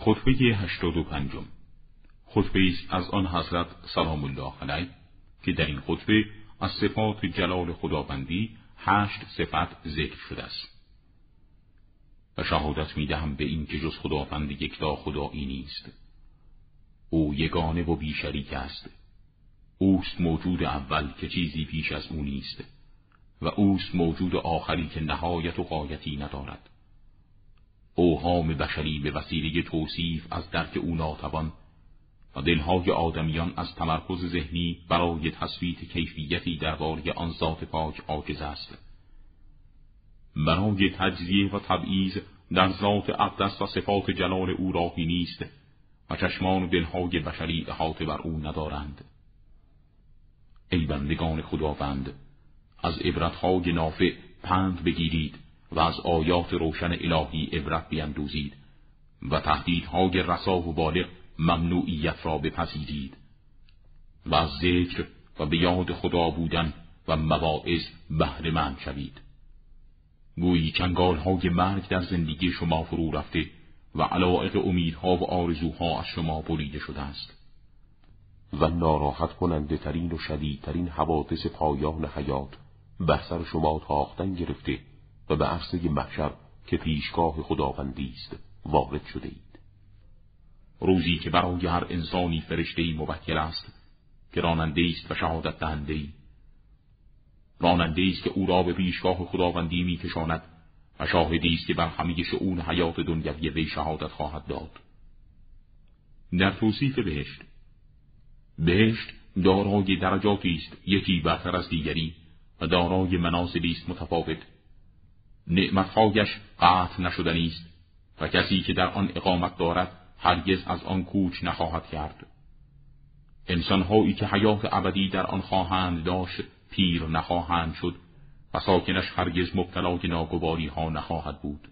خطبه هشتاد و پنجم. خطبه است از آن حضرت سلام الله علیه که در این خطبه از صفات جلال خداوندی هشت صفت ذکر شده است. و شهادت می دهم به این که جز خداوند یکتا خدایی نیست. او یگانه و بیشریک است. اوست موجود اول که چیزی پیش از او نیست و اوست موجود آخری که نهایت و قایتی ندارد. اوهام بشری به وسیله توصیف از درک او ناتوان و دلهای آدمیان از تمرکز ذهنی برای تثبیت کیفیتی درباره آن ذات پاک عاجز است. برای تجزیه و تبعیض در ذات اقدس و صفات جلال او راهی نیست و چشمان و دلهای بشری احاطه بر او ندارند. ای بندگان خداوند از عبرتهای نافع پند بگیرید. و از آیات روشن الهی عبرت بیندوزید و تهدیدهای رسا و بالغ ممنوعیت را بپذیرید و از ذکر و به یاد خدا بودن و مواعظ بهره مند شوید. گویی چنگال های مرگ در زندگی شما فرو رفته و علائق امیدها و آرزوها از شما بریده شده است. و ناراحت کننده ترین و شدیدترین حوادث پایان حیات بر سر شما تاختن گرفته و به عرصه محشر که پیشگاه خداوندی است وارد شده اید روزی که برای هر انسانی فرشته موکل است که راننده است و شهادت دهنده ای راننده است که او را به پیشگاه خداوندی میکشاند و شاهدی است که بر همه شعون حیات دنیوی وی شهادت خواهد داد. در توصیف بهشت بهشت دارای درجاتی است یکی برتر از دیگری و دارای مناسبی است متفاوت. نعمتهایش قطع نشدنی است و کسی که در آن اقامت دارد هرگز از آن کوچ نخواهد کرد. انسانهایی که حیات ابدی در آن خواهند داشت پیر نخواهند شد و ساکنش هرگز مبتلای ناگواری ها نخواهد بود.